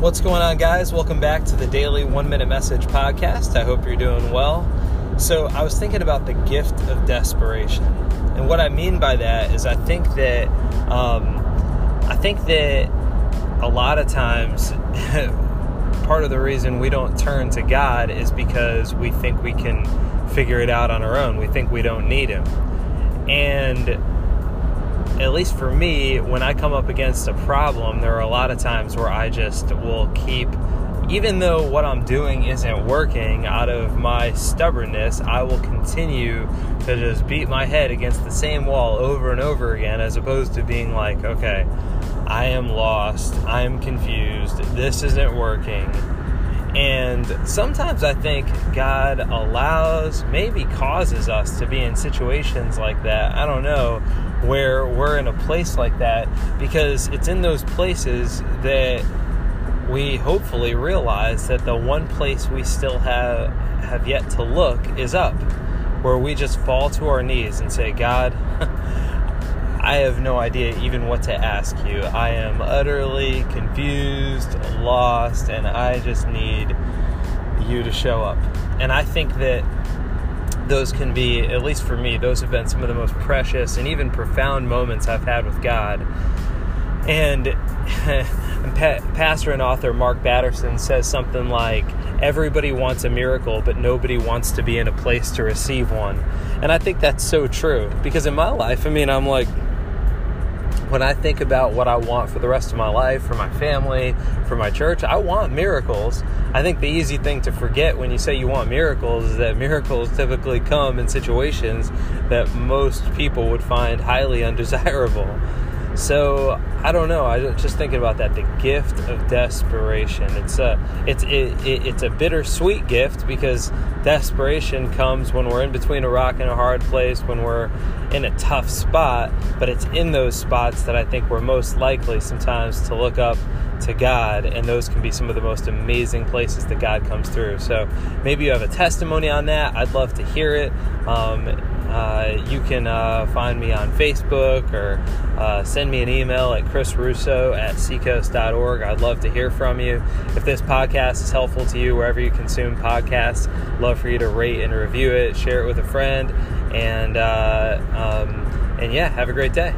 What's going on, guys? Welcome back to the Daily One Minute Message podcast. I hope you're doing well. So, I was thinking about the gift of desperation. And what I mean by that is, I think that, um, I think that a lot of times, part of the reason we don't turn to God is because we think we can figure it out on our own. We think we don't need Him. And at least for me, when I come up against a problem, there are a lot of times where I just will keep, even though what I'm doing isn't working, out of my stubbornness, I will continue to just beat my head against the same wall over and over again, as opposed to being like, okay, I am lost, I am confused, this isn't working. And sometimes I think God allows, maybe causes us to be in situations like that. I don't know, where we're in a place like that because it's in those places that we hopefully realize that the one place we still have have yet to look is up where we just fall to our knees and say god i have no idea even what to ask you i am utterly confused lost and i just need you to show up and i think that those can be, at least for me, those have been some of the most precious and even profound moments I've had with God. And pastor and author Mark Batterson says something like, Everybody wants a miracle, but nobody wants to be in a place to receive one. And I think that's so true because in my life, I mean, I'm like, when I think about what I want for the rest of my life, for my family, for my church, I want miracles. I think the easy thing to forget when you say you want miracles is that miracles typically come in situations that most people would find highly undesirable. So I don't know. I just thinking about that. The gift of desperation. It's a it's it, it, it's a bittersweet gift because desperation comes when we're in between a rock and a hard place, when we're in a tough spot. But it's in those spots that I think we're most likely sometimes to look up to God, and those can be some of the most amazing places that God comes through. So maybe you have a testimony on that. I'd love to hear it. Um, uh, you can uh, find me on Facebook or uh, send me an email at chrisrusso at seacoast.org. I'd love to hear from you. If this podcast is helpful to you wherever you consume podcasts, love for you to rate and review it, share it with a friend, and uh, um, and yeah, have a great day.